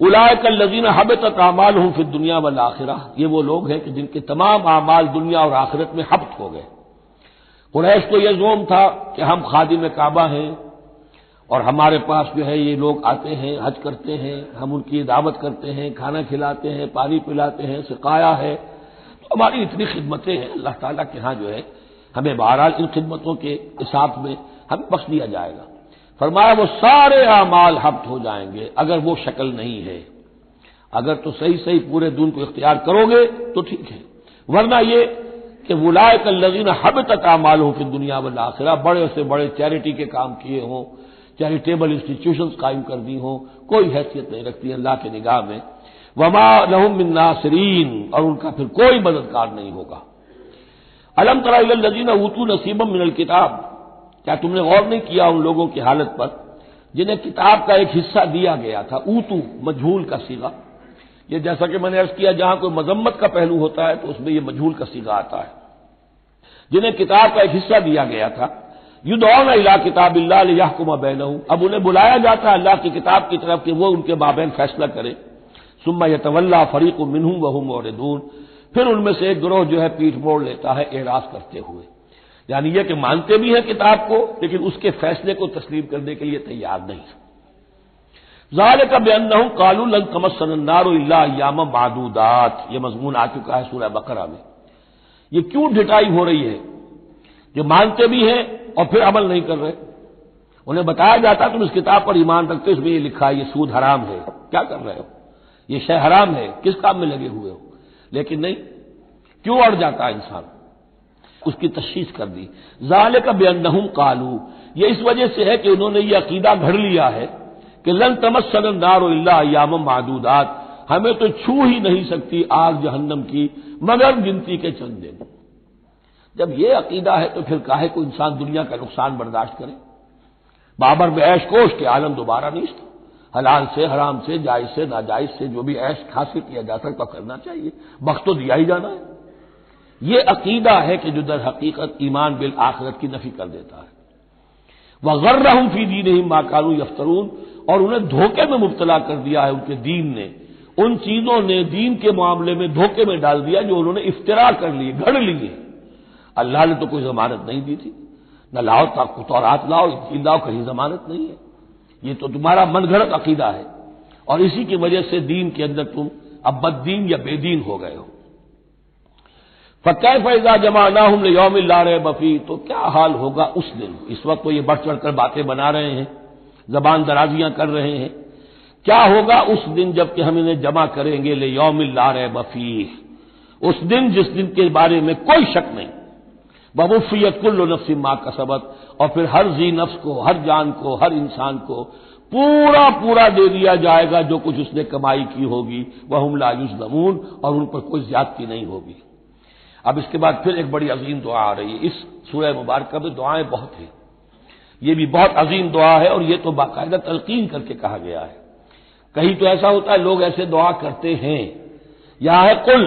उलायकल लजीन hub तक अमाल हूँ फिर दुनिया वाल आखिरा। ये वो लोग हैं कि जिनके तमाम अमाल दुनिया और आखिरत में हब्त हो गए। कुरैश को यह जोम था कि हम खादिम काबा हैं और हमारे पास जो है ये लोग आते हैं, हज करते हैं, हम उनकी दावत करते हैं, खाना खिलाते हैं, पानी पिलाते हैं, सिकाया है। तो हमारी इतनी खिदमतें हैं, अल्लाह ताला के यहाँ जो है, हमें बहरहाल इन खिदमतों के हिसाब में हमें बख्श दिया जाएगा। फरमाया, वो सारे अमाल हब्त हो जाएँगे, अगर वो शक्ल नहीं है। अगर तो सही सही पूरे दून को इख्तियार करोगे तो ठीक है। वरना ये कि बुलाए कल लजीन हब तक अमाल हो फिर दुनिया वाल आखिरा, बड़े से बड़े चैरिटी के काम किए हों, चैरिटेबल इंस्टीट्यूशन कायम कर दी हों, कोई हैसियत नहीं रखती अल्लाह के निगाह में। वमा लहुम नासरीन, और उनका फिर कोई मददगार नहीं होगा। अलम तरा लजीन ऊतू नसीबम मिनल किताब क्या तुमने गौर नहीं किया उन लोगों की हालत पर, जिन्हें किताब का एक हिस्सा दिया गया था, ऊतू, मजहूल का सीगा? ये जैसा कि मैंने अर्ज़ किया, जहाँ कोई मजम्मत का पहलू होता है तो उसमें यह मजहूल का सीगा आता है। जिन्हें किताब का एक हिस्सा दिया गया था युदौन इला किताब याहकुमा बैन अब उन्हें बुलाया जाता है अल्लाह की किताब की तरफ़ कि वो उनके बाबैन फैसला करे। सुम्मा यतवल्ला फरीक मिनहू वहम और फिर उनमें से एक ग्रोह जो है पीठ मोड़ लेता है, एराज करते हुए। यानी यह कि मानते भी हैं किताब को, लेकिन उसके फैसले को तस्लीम करने के लिए तैयार नहीं जाल का बयान हूँ कालू लन तमसनारोयाम मादूदात। यह मजमून आ चुका है सूर्य बकरा में। ये क्यों ढिटाई हो रही है? जो मानते भी हैं और फिर अमल नहीं कर रहे। उन्हें बताया जाता तुम इस किताब पर ईमान रखते इसमें ये लिखा है, ये सूद हराम है। क्या कर रहे हो? ये शह हराम है, किस काम में लगे हुए हो? लेकिन नहीं, क्यों अड़ जाता है इंसान? उसकी तशीस कर दी। जाले का बेअनहुम कालू। ये इस वजह से है कि उन्होंने ये अकीदा घड़ लिया है कि लन तमसन नारोयाम मादूदात। हमें तो छू ही नहीं सकती आग जहन्नम की, मगर गिनती के चंद दिन। जब ये अकीदा है तो फिर काहे को इंसान दुनिया का नुकसान बर्दाश्त करे? बाबर में ऐश कोश के आलम दोबारा नहीं था हलाल से, हराम से, जायज़ से, नाजायज से जो भी ऐश हासिल किया जा सकता, करना चाहिए। वक्त तो दिया ही जाना है। ये अकीदा है कि जो दर हकीकत ईमान बिल आखिरत की नफी कर देता है। वह गर्र हूँ फ़ी दीन ही माकानू यफ्तरून, और उन्हें धोखे में मुबतला कर दिया है उनके दीन ने। उन चीज़ों ने दीन के मामले में धोखे में डाल दिया जो उन्होंने इफ्तरा कर लिए घड़ लिए। अल्लाह ने तो कोई जमानत नहीं दी थी। न लाओ तौरात लाओ, इंजील लाओ, कहीं जमानत नहीं है। ये तो तुम्हारा मनगढ़ अकीदा है। और इसी की वजह से दीन के अंदर तुम अब बददीन या बेदीन हो गए हो। फ़कै फैजा जमा ना हम यौम ला रहे बफी तो क्या हाल होगा उस दिन? इस वक्त तो ये बढ़ चढ़कर बातें बना रहे हैं, जबान दराजियाँ कर रहे हैं। क्या होगा उस दिन जबकि हम इन्हें जमा करेंगे ले यौम ला रहे बफी उस दिन जिस दिन के बारे में कोई शक नहीं। बबूफियत कुल्लो नफ्सी माँ का सबक और फिर हर जी नफ्स को, हर जान को, हर इंसान को पूरा पूरा दे दिया जाएगा जो कुछ उसने कमाई की होगी। वह हम लायुस नमून और उन पर कोई ज्यादती नहीं होगी। अब इसके बाद फिर एक बड़ी अजीम दुआ आ रही है। इस सूर्य मुबारक में दुआएँ बहुत हैं। ये भी बहुत अजीम दुआ है और ये तो बाकायदा तलकीन करके कहा गया है। कहीं तो ऐसा होता है, लोग ऐसे दुआ करते हैं। यहाँ है कुल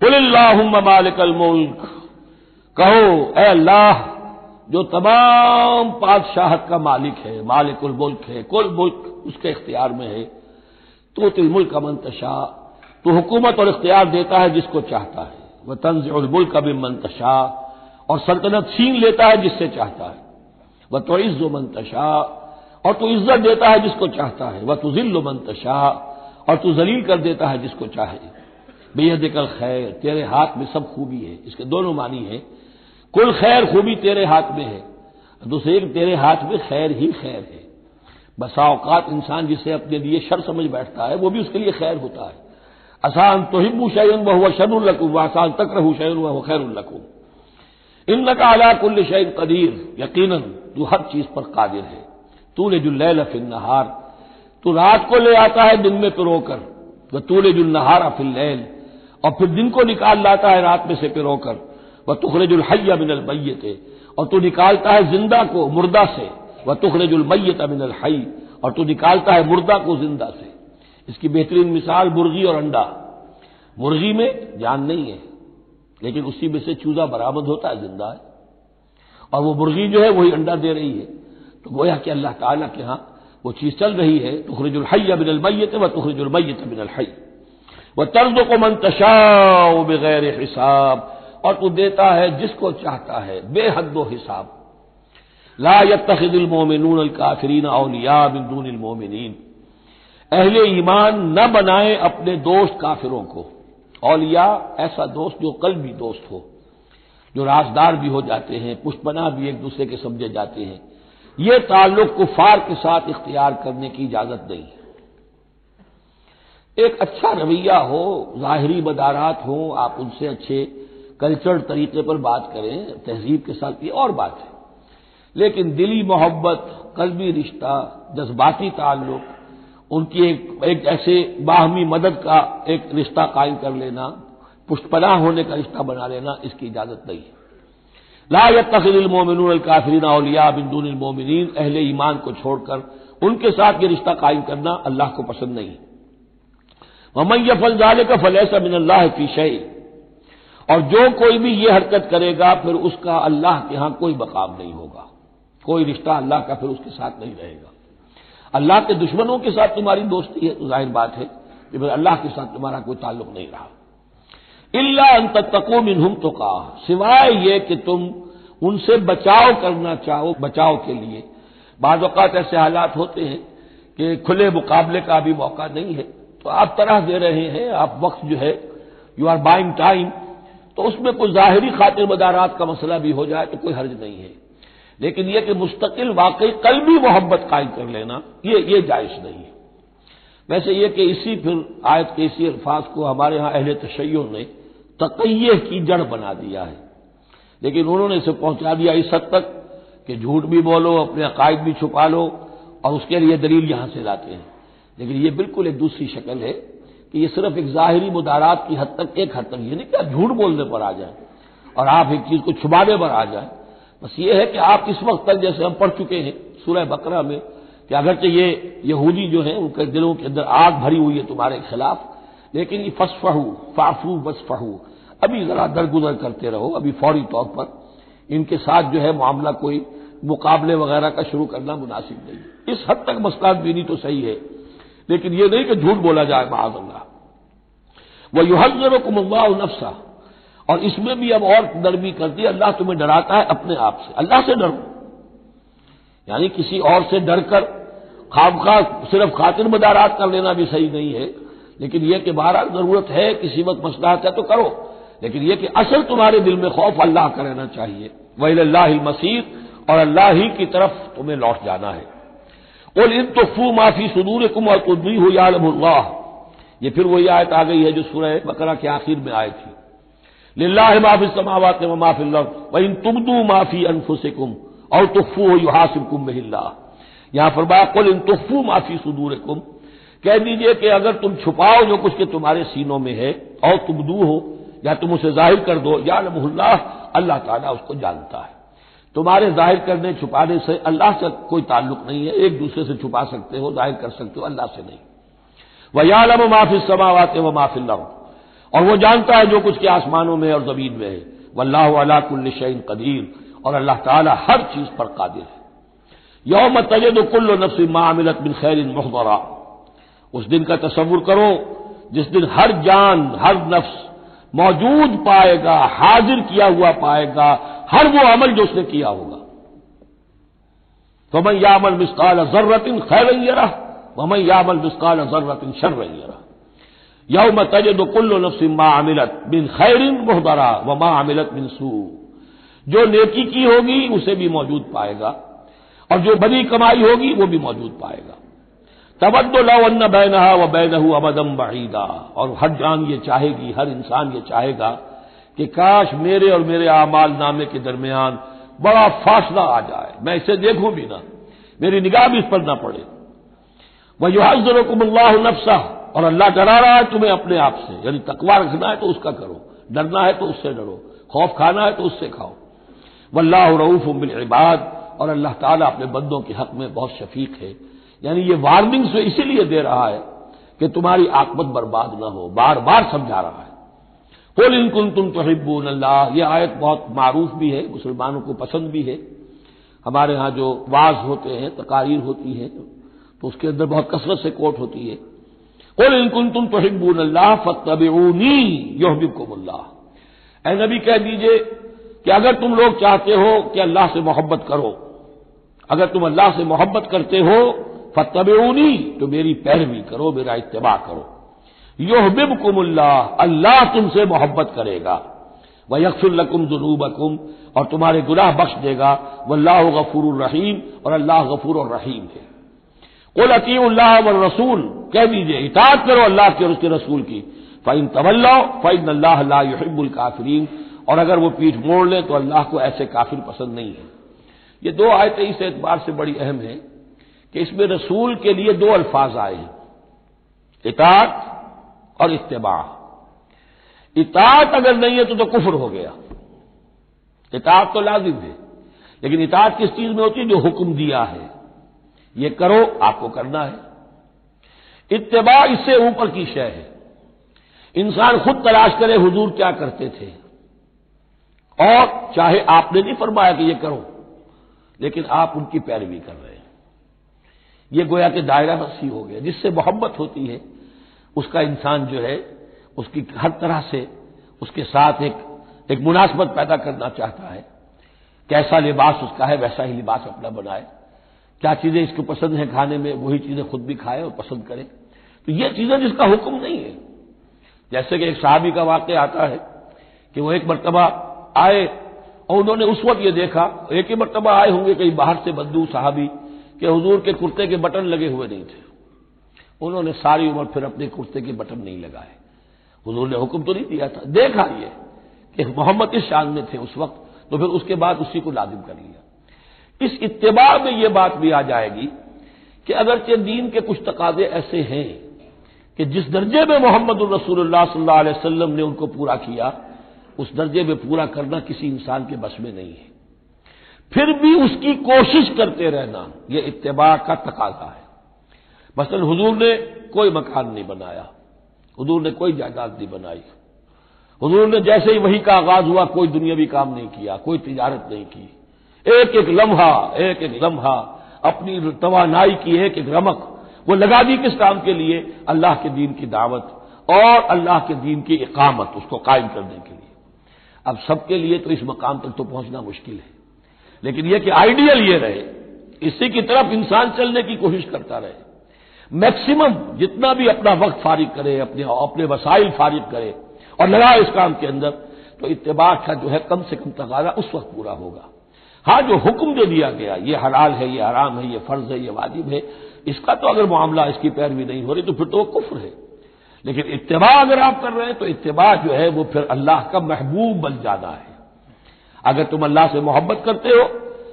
कुल्लाह मालिकल मुल्क। कहो, ए अल्लाह, जो तमाम पादशाहत का मालिक है, मालिकुल मुल्क है, कुल मुल्क उसके इख्तियार में है। तो तिल मुल्क का मंतशा तो हुकूमत और इख्तियार देता है जिसको चाहता है। वह तंजुल का भी मंतशा और सल्तनत छीन लेता है जिससे चाहता है। वह तो इज्जो मंतशा और तू इज़्ज़त देता है जिसको चाहता है। वह तो मंतशा और तू जलील कर देता है जिसको चाहे। बेहद कल खैर, तेरे हाथ में सब खूबी है। इसके दोनों मानी है। कुल खैर खूबी तेरे हाथ में है, दूसरे तेरे हाथ में खैर ही खैर है। बसा औकात इंसान जिसे अपने लिए शर समझ बैठता है, वो भी उसके लिए खैर होता है। आसान तो हिब्बू शैन वह शरुल्लकुम आसान तक रहू शैन वह खैरुल्लकुम इन का अला कुल्ल शैन कदीर यकीन तू हर चीज़ पर कादिर है। तू ले जुल्लैल फिल नहार, तू रात को ले आता है, दिन में पिरोकर वह तू ले जुल्नहार फिल और फिर दिन को निकाल लाता है, रात में से पिरोकर वह तुखरजुल हैया बिनल मैत और तू निकालता है ज़िंदा को मुर्दा से। वह तुखरजुल मैत बिनल हई और तू निकालता है मुर्दा को ज़िंदा से। इसकी बेहतरीन मिसाल मुर्गी और अंडा। मुर्गी में जान नहीं है, लेकिन उसी में से चूजा बरामद होता है, ज़िंदा है। और वो मुर्गी जो है, वही अंडा दे रही है। तो गोया कि अल्लाह ताला के यहाँ वो चीज़ चल रही है, तुखरजुल हई बिनल मैत व तुखरजुल मैत बिनल हई वह तर्ज को मंतशाओ बगैर हिसाब। और तू देता है जिसको चाहता है, बेहद हिसाब। ला यतखिल मोमिनून काफरीन अलिया बिंदून मोमिन अहले ईमान न बनाए अपने दोस्त काफिरों को। औलिया, ऐसा दोस्त जो कल भी दोस्त हो, जो राजदार भी हो जाते हैं पुष्पना भी एक दूसरे के समझे जाते हैं। ये ताल्लुक कुफार के साथ इख्तियार करने की इजाज़त नहीं है। एक अच्छा रवैया हो, जाहरी बदारात हो, आप उनसे अच्छे कल्चर तरीके पर बात करें, तहजीब के साथ ये और बात है। लेकिन दिली मोहब्बत, कलबी रिश्ता, जज्बाती ताल्लुक उनकी एक, एक ऐसे बाहमी मदद का एक रिश्ता कायम कर लेना पुष्पना होने का रिश्ता बना लेना इसकी इजाज़त नहीं है। ला यतखिल मोमिन काफरीन अलिया बिंदून मोमिन अहले ईमान को छोड़कर उनके साथ ये रिश्ता कायम करना अल्लाह को पसंद नहीं ममैय फल जाले का फल ऐसा मिन अल्लाह की शय और जो कोई भी ये हरकत करेगा फिर उसका अल्लाह के यहाँ कोई मकाम नहीं होगा। कोई रिश्ता अल्लाह का फिर उसके साथ नहीं रहेगा। अल्लाह के दुश्मनों के साथ तुम्हारी दोस्ती है तो ज़ाहिर बात है कि फिर अल्लाह के साथ तुम्हारा कोई ताल्लुक नहीं रहा। इल्ला अंत तको मिनहुम तो कहा सिवाय ये कि तुम उनसे बचाव करना चाहो, बचाव के लिए। अवत ऐसे हालात होते हैं कि खुले मुकाबले का भी मौका नहीं है। तो आप तरह दे रहे हैं, आप वक्त जो है यू आर बाइंग टाइम तो उसमें कोई जाहिरी खातिर मदारात का मसला भी हो जाए तो कोई हर्ज नहीं है। लेकिन यह कि मुस्तकिल वाकई कल भी मोहब्बत कायम कर लेना, ये ये जायज़ नहीं है। वैसे यह कि इसी फिर आयत के इसी अल्फाज को हमारे यहाँ अहले तशैयों ने तकैये की जड़ बना दिया है। लेकिन उन्होंने इसे पहुँचा दिया इस हद तक कि झूठ भी बोलो, अपने अकायद भी छुपा लो और उसके लिए दलील यहाँ से लाते हैं। लेकिन यह बिल्कुल एक दूसरी शक्ल है कि यह सिर्फ़ एक जाहिरी मुदारात की हद तक, एक हद तक ये नहीं कि आप झूठ बोलने पर आ जाए और आप एक चीज़ को छुपाने पर आ जाए। बस ये है कि आप इस वक्त तक जैसे हम पढ़ चुके हैं सूरह बकरा में, कि अगरचे ये यहूदी जो है, उनके दिलों के अंदर आग भरी हुई है तुम्हारे खिलाफ। लेकिन ये फसफहू, फाफू बसफहू, अभी जरा दरगुजर करते रहो, अभी फौरी तौर पर। इनके साथ जो है मामला कोई मुकाबले वगैरह का शुरू करना मुनासिब नहीं इस हद तक मसलात बीनी तो सही है। लेकिन यह नहीं कि झूठ बोला जाए महाजल्ला वह युहजर कुमल्ला नफसा। और इसमें भी अब और नरमी करती है। अल्लाह तुम्हें डराता है अपने आप से। अल्लाह से डरो। यानी किसी और से डरकर खामखा सिर्फ़ खातिर मदारात कर लेना भी सही नहीं है। लेकिन यह कि बहरहाल ज़रूरत है, किसी वक्त मसलाहत है तो करो। लेकिन यह कि असल तुम्हारे दिल में खौफ अल्लाह का रहना चाहिए। वही अल्लाह मसीद और अल्लाह ही की तरफ़ तुम्हें लौट जाना है। और इन तोफू माफ़ी सुदूर कुम और कुदबी हो यालमुल्लाह। ये फिर वही आयत आ गई है जो सूरह बकरा के आखिर में आई थी। लिल्ला माफ़ी समावत माफ़ी व इन तुमदू माफ़ी अनफुसिकुम और तुफू हो युहासिबकुम महिल्ला यहाँ फरमाया, कुल इन तुफू माफ़ी सुदूर कुम कह दीजिए कि अगर तुम छुपाओ जो कुछ के तुम्हारे सीनों में है और तुमदू हो, या तुम उसे ज़ाहिर कर दो या नमहुल्ला अल्लाह ताला उसको जानता है। तुम्हारे ज़ाहिर करने, छुपाने से अल्लाह से कोई ताल्लुक नहीं है, एक दूसरे से छुपा सकते हो, ज़ाहिर कर सकते हो, अल्लाह से नहीं। वह यालम माफ़ी समावाते व माफिल्ला और वो जानता है जो कुछ के आसमानों में और ज़मीन में है। वल्लाह अला कुल्ल कदीर। और अल्लाह ताला हर चीज़ पर कादिर है। यौम तजद कुल्ल नफ्स मामिलत बिन खैर मुहदरा। उस दिन का तस्वुर करो, जिस दिन हर जान, हर नफ्स मौजूद पाएगा, हाजिर किया हुआ पाएगा, हर वो अमल जो उसने किया होगा। वमन यामल मिसकाल जर्रतिन खैर रही रहा वमन यामल मिसकाल जर्रतिन शर यौम तजद कुल्लो अमिलत बिन खैरिन मोहदरा व माँ अमिलत बिन सू। जो नेकी की होगी, उसे भी मौजूद पाएगा। और जो बड़ी कमाई होगी, वो भी मौजूद पाएगा। तबद्दो लवन्न बैनहा व बैनहू अबदम बहीदा और हर जान ये चाहेगी, हर इंसान ये चाहेगा कि काश मेरे और मेरे आमाल नामे के दरमियान बड़ा फासला आ जाए। मैं इसे देखूँ भी ना। मेरी निगाह भी इस पर ना पड़े। वह जो हजरकुमल्लाह नफसा और अल्लाह डरा रहा है तुम्हें अपने आप से। यानी तकवा रखना है तो उसका करो। डरना है तो उससे डरो। खौफ खाना है तो उससे खाओ। वल्लाह रऊफ इबाद। और अल्लाह ताला अपने बंदों के हक में बहुत शफीक है। यानी ये वार्निंग से इसीलिए दे रहा है कि तुम्हारी आकमत बर्बाद ना हो। बार बार समझा रहा है। कुल इनकुन तुम तो अल्लाह। यह आयत बहुत मारूफ भी है, मुसलमानों को पसंद भी है। हमारे यहाँ जो वाज होते हैं, तकारीर होती है तो उसके अंदर बहुत कसरत से कोट होती है। कुल इनकुन तुम तो हिब्बून अल्लाह फतबूनी योहबिबकुमुल्लाह ए नबी कह दीजिए कि अगर तुम लोग चाहते हो कि अल्लाह से मोहब्बत करो अगर तुम अल्लाह से मोहब्बत करते हो फतबूनी तो मेरी पैरवी करो मेरा इतबा करो योहबिब कुमुल्ला अल्लाह तुमसे मोहब्बत करेगा वह यकसुल्लकुम जुनूबकुम और तुम्हारे गुनाह बख्श देगा वल्लाह गफूर रहीम और अल्लाह गफूर रहीम है कुल अतील्लाह व रसूल। कह दीजिए इतात करो अल्लाह के और उसके रसूल की। फ़ैन तवल्लो फ़ैन अल्लाह युहिबुल काफरीन। और अगर वो पीठ मोड़ ले तो अल्लाह को ऐसे काफिर पसंद नहीं है। ये दो आयतें इस एतबार से बड़ी अहम है कि इसमें रसूल के लिए दो अल्फाज आए हैं। इतात और इतबा इतात अगर नहीं है तो तो कुफर हो गया। इतात तो लाजिम है। लेकिन इतात किस चीज़ में होती है? जो हुक्म दिया है। ये करो, आपको करना है। इतबा इससे ऊपर की शय है। इंसान खुद तलाश करे, हुजूर क्या करते थे। और चाहे आपने नहीं फरमाया कि ये करो, लेकिन आप उनकी पैरवी कर रहे हैं। ये गोया के दायरा रसी हो गया, जिससे मोहब्बत होती है, उसका इंसान जो है, उसकी हर तरह से, उसके साथ एक एक मुनासबत पैदा करना चाहता है। कैसा लिबास उसका है, वैसा ही लिबास अपना बनाए। क्या चीज़ें इसको पसंद है खाने में, वही चीज़ें खुद भी खाए और पसंद करे। तो ये चीज़ें जिसका हुक्म नहीं है। जैसे कि एक साहबी का वाक्य आता है कि वो एक मरतबा आए और उन्होंने उस वक्त ये देखा, एक ही मरतबा आए होंगे, कहीं बाहर से बंदू साहबी कि हजूर के कुर्ते के बटन लगे हुए नहीं थे। उन्होंने सारी उम्र फिर अपने कुर्ते के बटन नहीं लगाए। हजूर ने हुक्म तो नहीं दिया था। देखा ये कि मोहम्मद इस शान में थे उस वक्त तो फिर उसके बाद उसी को लाजिम कर लिया। इस इतबा में यह बात भी आ जाएगी कि अगरचे दीन के कुछ तकाजे ऐसे हैं कि जिस दर्जे में मोहम्मद रसूलुल्लाह सल्लल्लाहु अलैहि ने उनको पूरा किया, उस दर्जे में पूरा करना किसी इंसान के बस में नहीं है। फिर भी उसकी कोशिश करते रहना यह इतबा का तकाजा है। मसलन हजूर ने कोई मकान नहीं बनाया, हजूर ने कोई जायदाद नहीं बनाई। हजूर ने जैसे ही वही का आगाज़ हुआ, कोई दुनियावी काम नहीं किया, कोई तिजारत नहीं की। एक एक लम्हा, एक एक लम्हा, अपनी तोानाई की एक एक रमक, वो लगा दी किस काम के लिए? अल्लाह के दीन की दावत और अल्लाह के दीन की इकामत, उसको कायम करने के लिए। अब सबके लिए तो इस मकाम तक तो पहुँचना मुश्किल है। लेकिन यह कि आइडियल ये रहे, इसी की तरफ़ इंसान चलने की कोशिश करता रहे। मैक्सिमम जितना भी अपना वक्त फारिग करे, अपने अपने वसाइल फारिग करे और लगा इस काम के अंदर तो इतबाक का जो है कम से कम तकाजा उस वक्त पूरा होगा। हाँ जो हुक्म जो दिया गया, ये हलाल है, ये हराम है, ये फ़र्ज़ है, ये वाजिब है, इसका तो अगर मामला इसकी पैरवी नहीं हो रही तो फिर तो वो कुफ्र है। लेकिन इतबा अगर आप कर रहे हैं तो इतबा जो है, वो फिर अल्लाह का महबूब बन जाना है। अगर तुम अल्लाह से मोहब्बत करते हो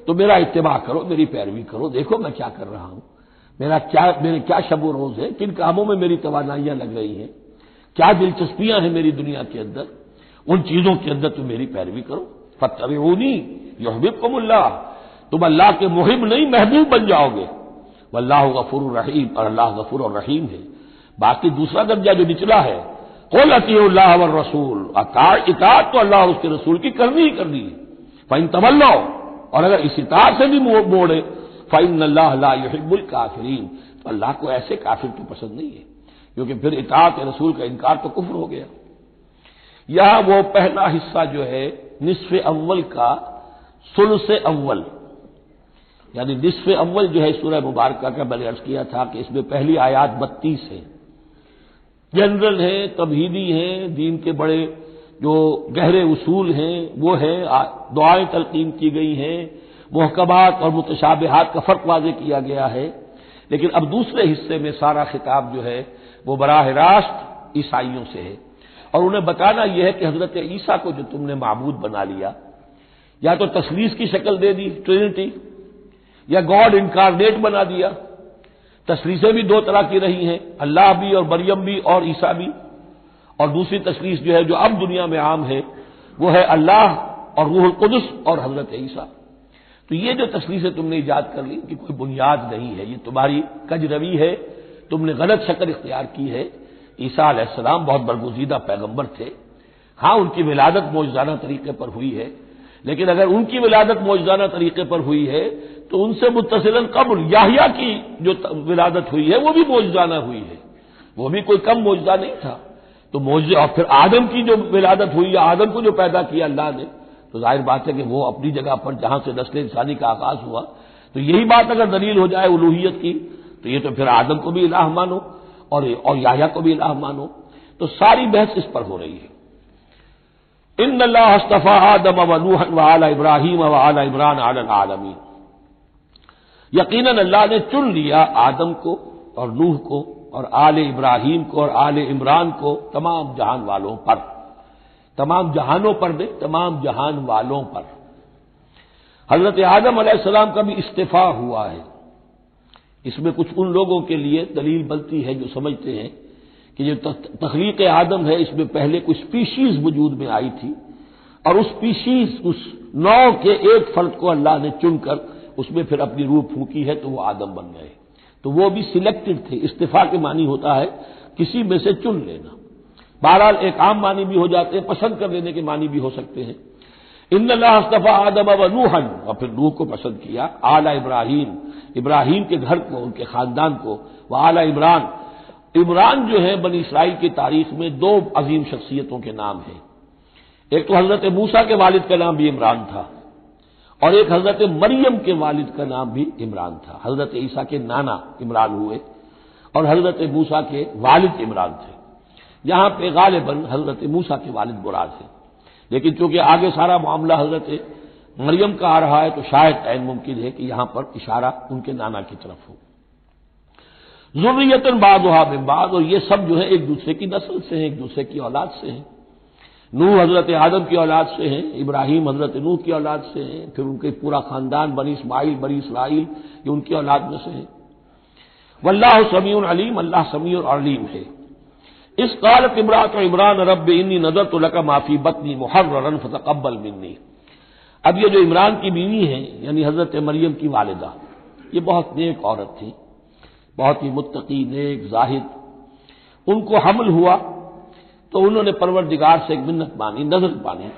तो मेरा इतबा करो, मेरी पैरवी करो, देखो मैं क्या कर रहा हूँ। मेरा क्या, मेरे क्या शब रोज है, किन कामों में मेरी तोानाइयाँ लग रही हैं, क्या दिलचस्पियाँ हैं मेरी दुनिया के अंदर, उन चीज़ों के अंदर तुम मेरी पैरवी करो। फतबूनी योहबिब कमुल्ला तुम अल्लाह के मुहिम नहीं, महबूब बन जाओगे। वल्लाह गफुर रहीम, और अल्लाह गफुर और रहीम है। बाकी दूसरा दर्जा जो निचला है, कोल अतील्लाह व रसूल। इतात तो अल्लाह उसके रसूल की करनी ही करनी है। फाइन तमल्लो और अगर इस इतात से भी मोड़े फ़ैन अल्लाहबुल काफरीन। तो अल्लाह को ऐसे काफिर तो पसंद नहीं है, क्योंकि फिर इतात रसूल का इनकार तो कुफर हो गया। यह वो पहला हिस्सा जो है निसफ अव्वल का सुल से अव्वल। यानी निसफ अव्वल जो है सूर्य मुबारक का मैंने अर्ज़ किया था कि इसमें पहली आयात बत्तीस है। जनरल हैं, तबहीदी हैं, दीन के बड़े जो गहरे उसूल हैं, वो है दुआएँ तलकीन की गई हैं, महकमात और मुतशाबहात का फ़र्क वाजे किया गया है। लेकिन अब दूसरे हिस्से में सारा खिताब जो है, वो बराह रास्त ईसाइयों से है। और उन्हें बताना यह है कि हज़रत ईसा को जो तुमने महबूद बना लिया या तो तसलीस की शक्ल दे दी, ट्रिनिटी, या गॉड इनकारनेट बना दिया। तसलीसें भी दो तरह की रही हैं, अल्लाह भी और मरियम भी और ईसा भी। और दूसरी तसलीस जो है, जो अब दुनिया में आम है, वो है अल्लाह और रूहुल कुदस और हज़रत ईसा। तो ये जो तसलीसें तुमने ईजाद कर ली कि कोई बुनियाद नहीं है। ये तुम्हारी कजरवी है, तुमने गलत शक्ल इख्तियार की है। ईसा बहुत बरगुजीदा पैगंबर थे। हाँ, उनकी विलादत मौजाना तरीके पर हुई है। लेकिन अगर उनकी विलादत मौजाना तरीके पर हुई है तो उनसे मुतसिलन कबल याहिया की जो विलादत हुई है, वो भी मौजाना हुई है। वो भी कोई कम मौजा नहीं था। तो मौजे, और फिर आदम की जो विलादत हुई या आदम को जो पैदा किया अल्लाह ने तो ज़ाहिर बात है कि वो अपनी जगह पर जहाँ से नस्ल इंसानी का आगाज़ हुआ तो यही बात अगर दलील हो जाए उलूहियत की तो ये तो फिर आदम को भी इलाह मानो और और याया को भी इलाह मानो। तो सारी बहस इस पर हो रही है। इन अल्लाहस्तफ़ा आदम व व आला इब्राहिम व आला इमरान आलन आलमी यकीन अल्लाह ने चुन लिया आदम को और नूह को और आल इब्राहिम को और आल इमरान को तमाम जहान वालों पर। तमाम जहानों पर नहीं, तमाम जहान वालों पर। हज़रत आदम सलाम का भी इस्तीफा हुआ है। इसमें कुछ उन लोगों के लिए दलील बनती है जो समझते हैं। कि जो तखलीक आदम है, इसमें पहले कुछ स्पीशीज वजूद में आई थी, और उस स्पीशीज उस नौ के एक फर्द को अल्लाह ने चुनकर उसमें फिर अपनी रूह फूकी है तो वो आदम बन गए। तो वो भी सिलेक्टेड थे, इस्तीफा के मानी होता है, किसी में से चुन लेना। बहरहाल एक आम मानी भी हो जाते हैं, पसंद कर लेने के मानी भी हो सकते हैं। इन अल्लाहस्तफ़ा आदम व नूहन, और फिर नूह को पसंद किया, आला इब्राहिम। इब्राहिम के घर को, उनके खानदान को, व आला इमरान इमरान जो है बनी इसराइल की तारीख में दो अजीम शख्सियतों के नाम हैं। एक तो हज़रत मूसा के वालिद का नाम भी इमरान था और एक हज़रत मरियम के वालिद का नाम भी इमरान था। हज़रत ईसा के नाना इमरान हुए और हज़रत मूसा के वालिद इमरान थे। यहाँ पे गालिबन हज़रत मूसा के वालिद बुराद थे लेकिन चूँकि आगे सारा मामला हज़रत मरियम का आ रहा है तो शायद ऐन मुमकिन है कि यहाँ पर इशारा उनके नाना की तरफ़ हो। जुर्रियतन बाद बाद, और ये सब जो है एक दूसरे की नस्ल से है, एक दूसरे की औलाद से हैं। नूह हज़रत आदम की औलाद से हैं, इब्राहिम हज़रत नूह की औलाद से हैं, फिर उनके पूरा खानदान, बनी इसमाइल, बनी इसराइल, ये उनकी औलाद में से है। वल्लाह समी अलीम, अल्लाह समी अलीम है। इस कालत इमरात इमरान रब इन्नी नज़र तो लका माफ़ी बतनी मुहर्रन फतकबल मिन्नी। अब ये जो इमरान की बीवी है, यानी हज़रत मरियम की वालिदा, ये बहुत नेक औरत थी। बहुत ही मुत्तकी, नेक, जाहिद। उनको हमल हुआ तो उन्होंने परवरदिगार से एक मिन्नत मानी नज़र मानी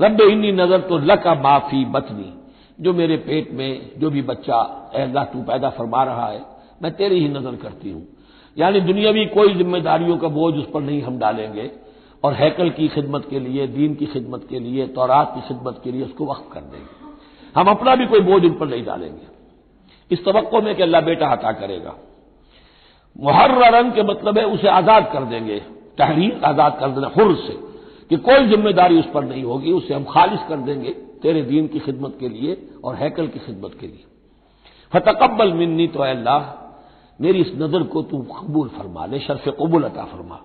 रब इन्नी नज़र तो लका माफ़ी बतनी, जो मेरे पेट में जो भी बच्चा अल्लाह तू पैदा फरमा रहा है, मैं तेरी ही नज़र करती हूँ। यानी दुनियावी कोई जिम्मेदारियों का बोझ उस पर नहीं हम डालेंगे, और हैकल की खिदमत के लिए, दीन की खिदमत के लिए, तौरात की खिदमत के लिए उसको वक्त कर देंगे। हम अपना भी कोई बोझ उन पर नहीं डालेंगे। इस तवक्को में कि अल्लाह बेटा अता करेगा। मुहर्रन के मतलब है उसे आज़ाद कर देंगे। तहरीर आज़ाद कर देना हुर से। कि कोई ज़िम्मेदारी उस पर नहीं होगी, उसे हम खालिश कर देंगे तेरे दीन की खिदमत के लिए और हैकल की खिदमत के लिए। फतकबल मिन्नी तो अल्लाह, मेरी इस नज़र को तू कबूल फरमा ले, शर्फ कबूल अता फरमा।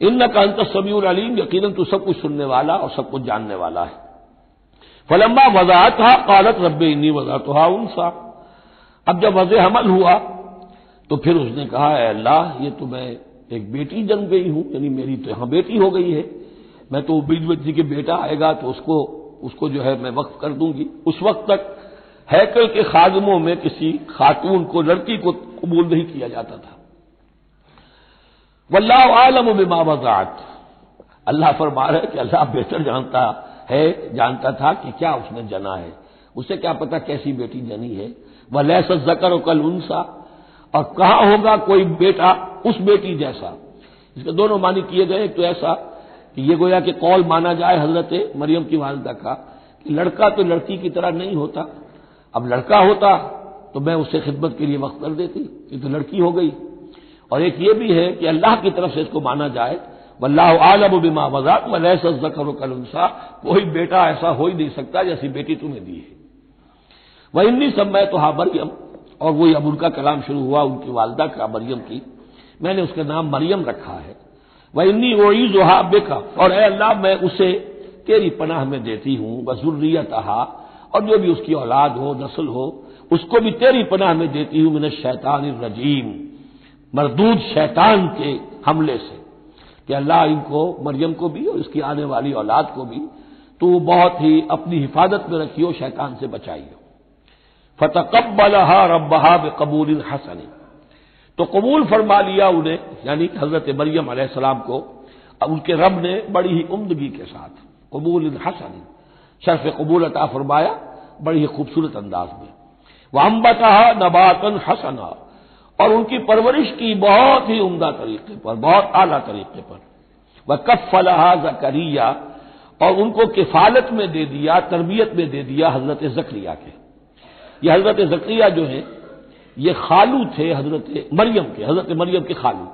इन का अंत समीउल अलीम यकीन तू सब कुछ सुनने वाला और सब कुछ जानने वाला है। फलम्बा वजात था कालत रब इन्नी वजात उनसा। अब जब वज हमल हुआ तो फिर उसने कहा अल्लाह, ये तो मैं एक बेटी जन्म गई हूँ, यानी मेरी तो यहाँ बेटी हो गई है। मैं तो बीज बच्ची के बेटा आएगा तो उसको उसको जो है मैं वक्त कर दूँगी। उस वक्त तक हैकल के खादमों में किसी खातून को, लड़की को कबूल नहीं किया जाता था। वल्लाह आलम बिमावजात अल्लाह फरमा रहे कि अल्लाह बेहतर जानता है। जानता था कि क्या उसने जना है। उसे क्या पता कैसी बेटी जनी है। वह लैस जकर कल उनसा। और कहा होगा, कोई बेटा उस बेटी जैसा। इसके दोनों मानी किए गए। एक तो ऐसा कि ये गोया कि कौल माना जाए हज़रत मरियम की वालदा का, कि लड़का तो लड़की की तरह नहीं होता। अब लड़का होता तो मैं उससे खिदमत के लिए वक्त कर देती। ये तो लड़की हो गई। और एक ये भी है कि अल्लाह की तरफ़ से इसको माना जाए वल्लाह आलम बिमा वजाक वलैसर कलसा कोई बेटा ऐसा हो ही नहीं सकता जैसी बेटी तुम्हें दी है। वह इन्नी समय तो हा मरियम। और वही अब उनका कलाम शुरू हुआ, उनकी वालदा का मरियम की। मैंने उसका नाम मरियम रखा है। वह इन्नी वही जोहा बेका। और ए अल्लाह, मैं उसे तेरी पनाह में देती हूँ। वजुर्रियत और जो भी उसकी औलाद हो, नस्ल हो, उसको भी तेरी पनाह में देती हूँ। मैंने शैतान रजीम। मरदूद शैतान के हमले से। कि अल्लाह इनको, मरियम को भी और इसकी आने वाली औलाद को भी तो बहुत ही अपनी हिफाजत में रखियो, शैतान से बचाइयो। फतकबलहा रब्बहा कबूल हसनी। तो कबूल फरमा लिया उन्हें, यानी हज़रत मरियम अलैहिस्सलाम को उनके रब ने बड़ी ही उमदगी के साथ कबूल हसनी, शर्फ कबूल अता फरमाया, बड़ी ही खूबसूरत अंदाज में। वह अम्बता नबातन हसना। और उनकी परवरिश की बहुत ही उमदा तरीके पर, बहुत आला तरीके पर। वह कफ फलाहा जकरिया, और उनको किफालत में दे दिया, तरबियत में दे दिया हज़रत जक्रिया के। ये हज़रत जक्रिया जो है, ये खालू थे हज़रत मरियम के, हज़रत मरियम के खालू।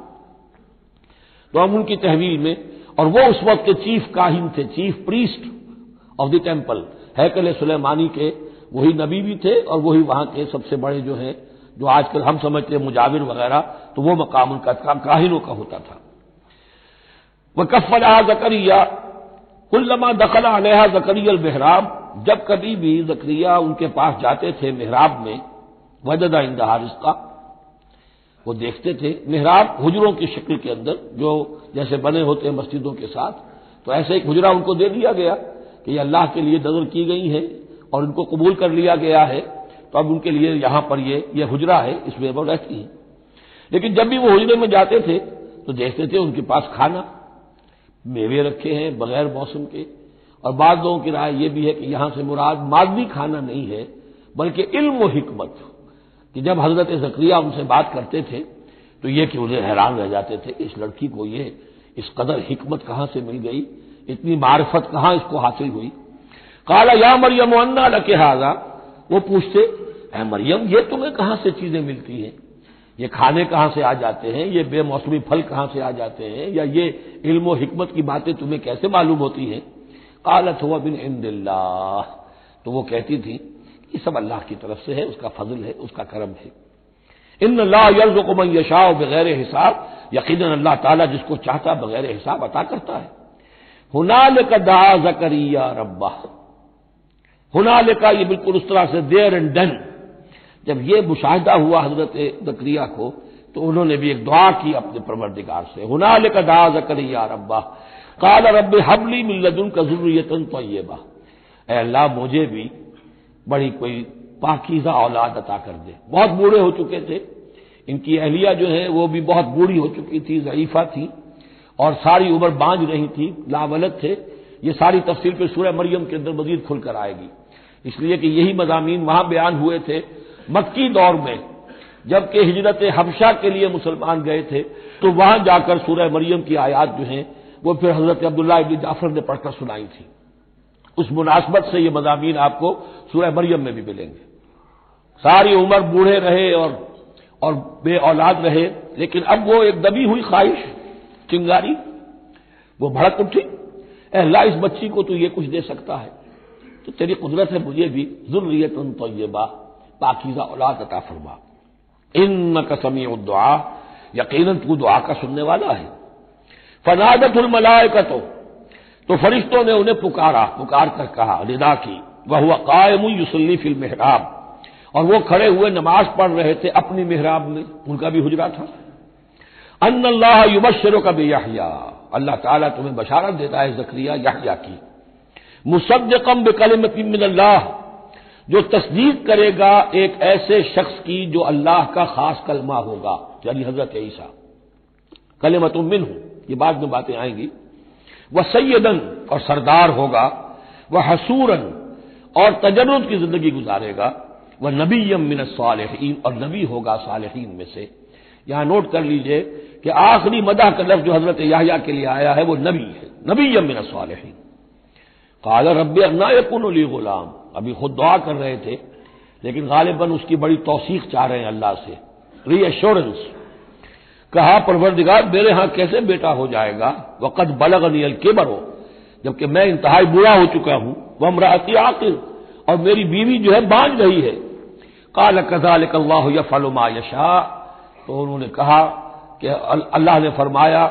तो हम उनकी तहवील में, और वो उस वक्त के चीफ काहिन थे, chief priest of the temple हैकल सुलेमानी के, वही नबी भी थे, और वही वहाँ के सबसे बड़े जो है जो आजकल हम समझते हैं मुजाविर वगैरह तो वो मकाम उनका काहिनों का होता था। वह कफला जकरिया, कुल्लमा दखला अलहा जकरियल मेहराब जब कभी भी जकरिया उनके पास जाते थे मेहराब में, वजदा इंदहा रिस्का वो देखते थे। मेहराब हुजरों की शक्ल के अंदर, जो जैसे बने होते हैं मस्जिदों के साथ तो ऐसे एक हुजरा उनको दे दिया गया कि ये अल्लाह के लिए नज़र की गई है और उनको कबूल कर लिया गया है। तो अब उनके लिए यहाँ पर ये ये हुजरा है इसमें वो रहती है। लेकिन जब भी वो हुजरे में जाते थे तो देखते थे उनके पास खाना, मेवे रखे हैं बगैर मौसम के, और बाद लोगों की राय यह भी है कि यहाँ से मुराद मादवी खाना नहीं है, बल्कि इल्म हिकमत। कि जब हज़रत जक्रिया उनसे बात करते थे तो ये कि उन्हें हैरान रह जाते थे, इस लड़की को ये, इस कदर हिकमत कहाँ से मिल गई, इतनी मार्फत कहाँ इसको हासिल हुई। काला, या मरियम, अन्ना लके हाजा। वो पूछते है मरियम, ये तुम्हें कहाँ से चीज़ें मिलती हैं? ये खाने कहाँ से आ जाते हैं? ये बेमौसमी फल कहाँ से आ जाते हैं? या ये इल्म हिकमत की बातें तुम्हें कैसे मालूम होती हैं? कालत हुआ बिन इंदिल्ला तो वो कहती थी, ये सब अल्लाह की तरफ़ से है, उसका फजल है, उसका करम है। इन यर्ज को मन यशाओ बगैर हिसाब। यकीन अल्लाह ताला जिसको चाहता बगैर हिसाब अता करता है। हुनाल का दा जकरिया रब्बा हुनाल का ये बिल्कुल उस तरह से देर एंड डन जब ये मुशाहिदा हुआ हज़रत जक्रिया को तो उन्होंने भी एक दुआ की अपने परवरदिगार से। हुनाल का दा जकरिया रब्बा, काल रब हबली मिल्लदुन का जुर्रियतन तय्यबा। अल्लाह, मुझे भी बड़ी कोई पाकिजा औलाद अता कर दे। बहुत बूढ़े हो चुके थे। इनकी अहलिया जो है, वो भी बहुत बूढ़ी हो चुकी थी, जईफा थी, और सारी उम्र बांझ रही थी, लावलत थे। ये सारी तफसील पर सूर्य मरियम के अंदर मजीद खुलकर आएगी। इसलिए कि यही मजामी वहाँ बयान हुए थे, मक्की दौर में। जबकि हिजरत हबशा के लिए मुसलमान गए थे तो वहाँ जाकर सूर्य मरियम की आयात जो है, वो फिर हज़रत अब्दुल्ला इबन जाफ़र ने पढ़कर सुनाई थी। उस मुनासबत से ये मजामी आपको सूर्य मरियम में भी मिलेंगे। सारी उम्र बूढ़े रहे और और बे औलाद रहे, लेकिन अब वो एक दबी हुई ख्वाहिश, चिंगारी, वो भड़क उठी अल्लाह, इस बच्ची को तो ये कुछ दे सकता है। तो तेरी कुदरत है मुझे भी जुर्रियत उन तो ये बा पाकिजा औलाद अता फरमा। इन कसमी दुआ यकीन तू दुआ का सुनने वाला है। फनादत मलाय का तो तो फरिश्तों ने उन्हें पुकारा, पुकार कर कहा, निदा की वह हुआ कायम युसली फिल मेहराब। और वो खड़े हुए नमाज़ पढ़ रहे थे अपनी मेहराब में, उनका भी हुजरा था। अन अल्लाह युबशरों का बेयाहिया, अल्लाह ताला तुम्हें बशारत देता है जक्रिया याहिया की। बेकलमतिन अल्लाह जो तस्दीक करेगा एक ऐसे शख्स की जो अल्लाह का खास कलमा होगा यानी हज़रत ईसा। कलमत मिन हूँ ये बाद में बातें आएँगी। वह सैदन और सरदार होगा, वह हसूरन और तजरुद की ज़िंदगी गुजारेगा, वह नबीयम मिन सालहीन और नबी होगा सालहीन में से। यहाँ नोट कर लीजिए कि आखिरी मदा का लफ्ज जो हज़रत याहिया के लिए आया है, वो नबी है। नबीयम मिन सालहीन। काला रब अन्ना यकुन गुलाम। अभी खुद दुआ कर रहे थे, लेकिन गालिबन उसकी बड़ी तोसीक चाह रहे हैं अल्लाह से। रीएश्योरेंस कहा, परवरदिगार, मेरे यहाँ कैसे बेटा हो जाएगा? वक़द बलग नियल केबर। हो जबकि मैं इंतहाई बुरा हो चुका हूँ। वह अमराती आखिर और मेरी बीवी जो है बांझ रही है। काल कजाल कल्लाह यफलुमा यशा। तो उन्होंने कहा कि अल्लाह ने फरमाया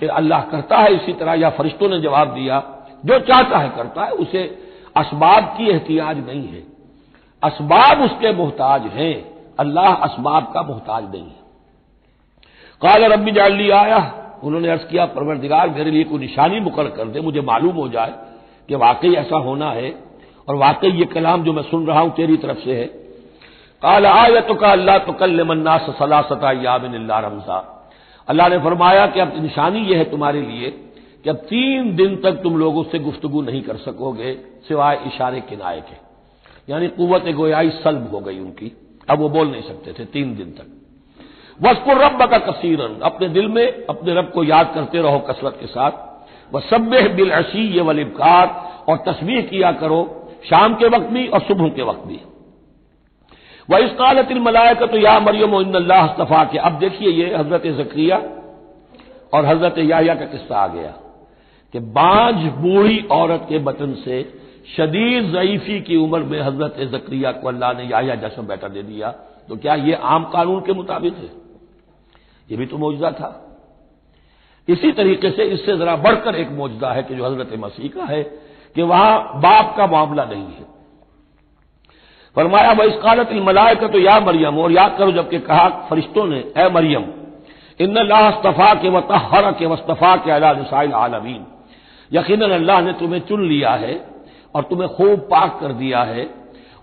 कि अल्लाह करता है इसी तरह, या फरिश्तों ने जवाब दिया जो चाहता है करता है, उसे असबाब की एहतियाज नहीं है। असबाब उसके मोहताज हैं, अल्लाह असबाब का मोहताज नहीं है। काल रबी जाली आया, उन्होंने अर्ज़ किया, परवरदिगार, मेरे लिए कोई निशानी मुकर कर दे, मुझे मालूम हो जाए कि वाकई ऐसा होना है, और वाकई ये कलाम जो मैं सुन रहा हूँ तेरी तरफ़ से है। काल आय तो का अल्लाह तो कल मन्ना सलासता याबिन रमजा। अल्लाह ने फरमाया कि अब निशानी यह है तुम्हारे लिए कि अब तीन दिन तक तुम लोगों से गुफ्तगु नहीं कर सकोगे, सिवाय इशारे किनाए के यानी कुत गोयाई सल्ब हो गई उनकी। अब वो बोल नहीं सकते थे तीन दिन तक। वस्पुर रब का कसीरन। अपने दिल में, अपने रब को याद करते रहो कसरत के साथ। वह सब बिल अशी ये वलिबकार और तस्वीर किया करो शाम के वक्त भी और सुबह के वक्त भी। वह इस कालतिल मलायक तो या मरियम अल्लाह के अब देखिए ये हज़रत जक्रिया और हज़रत याया का किस्सा आ गया। कि बांझ बूढ़ी औरत के बटन से शदीद जईफी की उम्र में हज़रत जक्रिया को अल्लाह ने याया जैसा बेटा दे दिया। तो क्या यह आम कानून के मुताबिक है? यह भी तो मौजदा था। इसी तरीके से इससे जरा बढ़कर एक मौजदा है कि जो हज़रत मसीह का है, कि वहाँ बाप का मामला नहीं है। फरमाया वह इस कालत मलाय का तो या मरियम और याद करो, जबकि कहा फरिश्तों ने, ए मरियम इन अल्लाहस्तफा के वतहर के वस्तफा के अला नसाइल आलमीन यकीन अल्लाह ने तुम्हें चुन लिया है और तुम्हें खूब पाक कर दिया है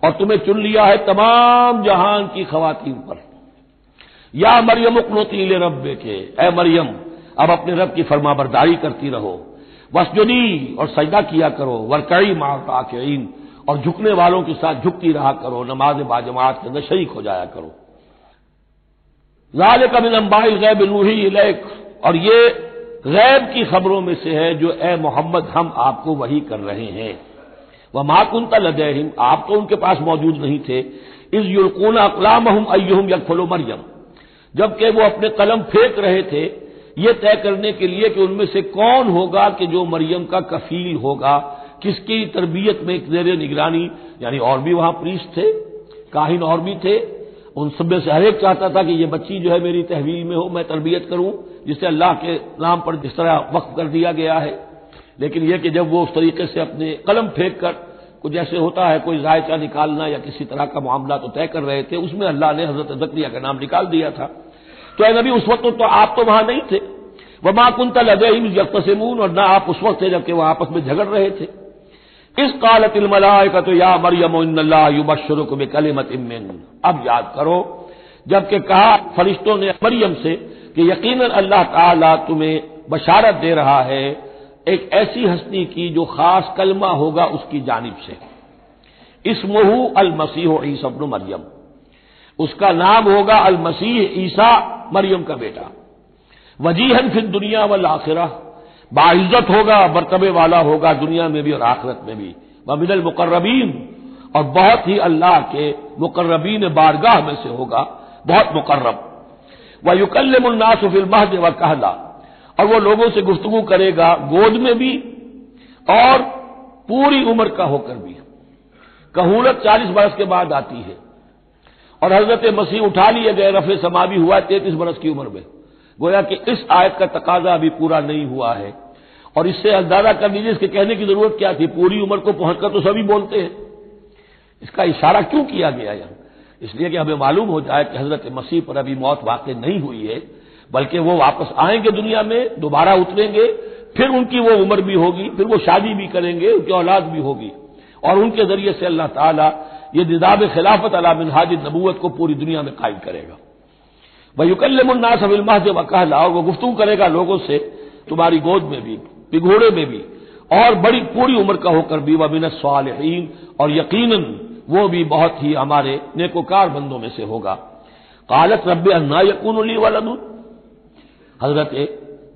और तुम्हें चुन लिया है तमाम जहान की खातन पर। या मरियम उकनोतील रब के, ए मरियम, अब अपने रब की फरमाबरदारी करती रहो। वसजुनी और सजदा किया करो। वरकई माताकीन और झुकने वालों के साथ झुकती रहा करो। नमाज़ बाजमात के अंदर हो जाया करो। लाल कमिन अम्बाई गैब लूही लेक और ये गैब की खबरों में से है जो, ए मोहम्मद, हम आपको वही कर रहे हैं। वह माकुंता लदहिम आप तो उनके पास मौजूद नहीं थे। इस युलकून अकलाम हम अयुम यकफलो मरियम। जबकि वो अपने कलम फेंक रहे थे, ये तय करने के लिए कि उनमें से कौन होगा कि जो मरियम का कफील होगा, किसकी तरबियत में जेर निगरानी, यानी और भी वहाँ प्रीस थे, काहिन और भी थे। उन सब में से हरेक चाहता था कि ये बच्ची जो है मेरी तहवील में हो, मैं तरबियत करूँ, जिसे अल्लाह के नाम पर जिस तरह वक्फ कर दिया गया है। लेकिन यह कि जब वो उस तरीके से अपने कलम फेंक कर कुछ ऐसे होता है, कोई जायचा निकालना या किसी तरह का मामला तो तय कर रहे थे, उसमें अल्लाह ने हज़रत जक्रिया का नाम निकाल दिया था। तो नबी, उस वक्त तो आप तो वहाँ नहीं थे। वह माकुंतल अदहिम यकतसमून, और ना आप उस वक्त थे जबकि वह आपस में झगड़ रहे थे। इस कालतिल मलाइका तो या मरियम युबशरुक बेकलिमत इमिन अब याद करो, जबकि कहा फरिश्तों ने मरियम से कि यकीन अल्लाह ताला तुम्हें बशारत दे रहा है, एक ऐसी हस्ती की जो खास कलमा होगा उसकी जानब से। इसमहू अल मसीह ईसबन मरियम। उसका नाम होगा अल मसीह ईसा मरियम का बेटा। वजीहन फिर दुनिया वाल आखिरा बाइज्जत होगा बरतबे वाला होगा दुनिया में भी और आखिरत में भी। वमिनल मुकर्रबीन। और बहुत ही अल्लाह के मुकर्रबीन बारगाह में से होगा, बहुत मुकर्रब। व युकल मुन्नासफिल महद व कहला। और वो लोगों से गुफ्तगु करेगा, गोद में भी और पूरी उम्र का होकर भी। कहूलत चालीस बरस के बाद आती है। और हज़रत मसीह उठा लिए गए, रफे समा भी हुआ, तैतीस बरस की उम्र में। गोया कि इस आयत का तकाजा अभी पूरा नहीं हुआ है। और इससे अंदाज़ा कर लीजिए, इसके कहने की ज़रूरत क्या थी? पूरी उम्र को पहुंचकर तो सभी बोलते हैं। इसका इशारा क्यों किया गया यहाँ? इसलिए कि हमें मालूम हो जाए कि हज़रत मसीह पर अभी मौत वाकई नहीं हुई है, बल्कि वो वापस आएँगे दुनिया में, दोबारा उतरेंगे, फिर उनकी वो उम्र भी होगी, फिर वो शादी भी करेंगे, उनकी औलाद भी होगी। और उनके ज़रिए से अल्लाह ताला ये निदाब खिलाफत अला मिनहाज नबूत को पूरी दुनिया में कायम करेगा। वह युकल्लमुन्ना सबिलमा से वकाला और वो गुफ्तू करेगा लोगों से, तुम्हारी गोद में भी पिघोड़े में भी, और बड़ी पूरी उम्र का होकर भी, वह मिन सालहीन, और यकीनन वो भी बहुत ही हमारे नेकोकार बंदों में से होगा। कालत रब अन्ना यकून वलदून। हज़रत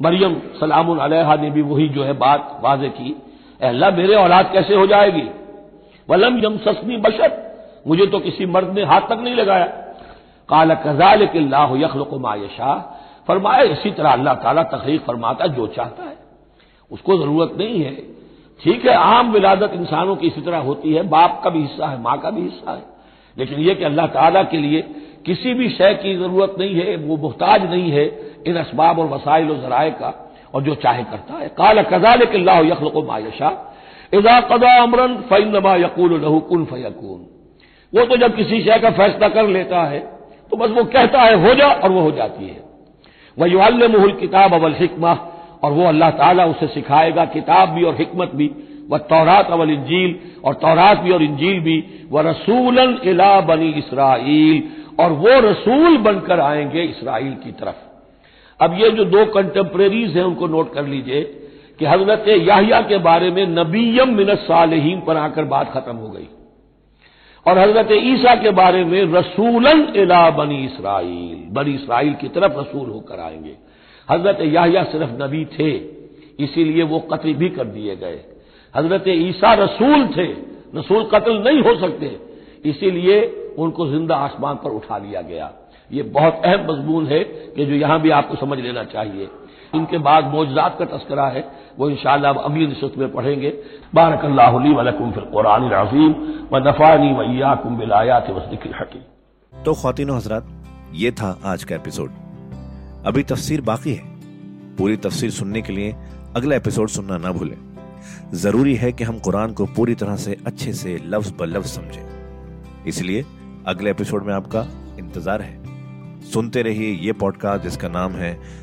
मरियम सलाम ने भी वही जो है बात वाजे की अल्लाह, मेरे औलाद कैसे हो जाएगी? वलम यम ससनी बशर, मुझे तो किसी मर्द ने हाथ तक नहीं लगाया। काला कजाल के लाह यखलक मायशा फरमाया इसी तरह अल्लाह ताला तकरीर फरमाता जो चाहता है। उसको ज़रूरत नहीं है। ठीक है, आम विलादत इंसानों की इसी तरह होती है। बाप का भी हिस्सा है, माँ का भी हिस्सा है। लेकिन यह कि अल्लाह ताला के लिए किसी भी शय की ज़रूरत नहीं है, वो मुहताज नहीं है इन इसबाब और वसाइल और जराए का और जो चाहे करता है। काल कजाल के यखल मायशा इजा कदा अमरन फ़ैनमा यकूल लहू फयकून। वो तो जब किसी शय का फैसला कर लेता है तो बस वो कहता है, हो जा, और वो हो जाती है। वह युल किताब अवल हिकमा, और वो अल्लाह ताला उसे सिखाएगा, किताब भी और हिकमत भी। वह तौरात अवल इंजील, और तौरात भी और इंजील भी। वह रसूलन इला बनी इसराइल, और वो रसूल बनकर आएँगे इसराइल की तरफ़। अब ये जो दो कंटेम्प्रेरीज हैं, उनको नोट कर लीजिए कि हज़रत याहिया के बारे में नबीयम मिनत सालहीन पर आकर बात खत्म हो गई। और हज़रत ईसा के बारे में रसूलन इला बनी इसराइल बनी इसराइल की तरफ़ रसूल होकर आएँगे। हज़रत याहिया सिर्फ़ नबी थे, इसीलिए वो कत्ल भी कर दिए गए। हज़रत ईसा रसूल थे, रसूल कत्ल नहीं हो सकते, इसीलिए उनको ज़िंदा आसमान पर उठा लिया गया। ये बहुत अहम मजमून है कि जो यहाँ भी आपको समझ लेना चाहिए। इनके बाद मौजात का तस्करा है, वो इंशाला अब अगली नशत में पढ़ेंगे। बारक वलकुम फिल कुरान अजीम व नफ़ानी वैयाकुम बिलायात वसदिकिल हकीम। तो खातिन हजरात, ये था आज का एपिसोड। अभी तफसीर बाकी है। पूरी तफसीर सुनने के लिए अगला एपिसोड सुनना ना भूलें। ज़रूरी है कि हम कुरान को पूरी तरह से अच्छे से लफ्ज ब लफ्ज समझें। इसलिए अगले एपिसोड में आपका इंतज़ार है। सुनते रहिए ये पॉडकास्ट जिसका नाम है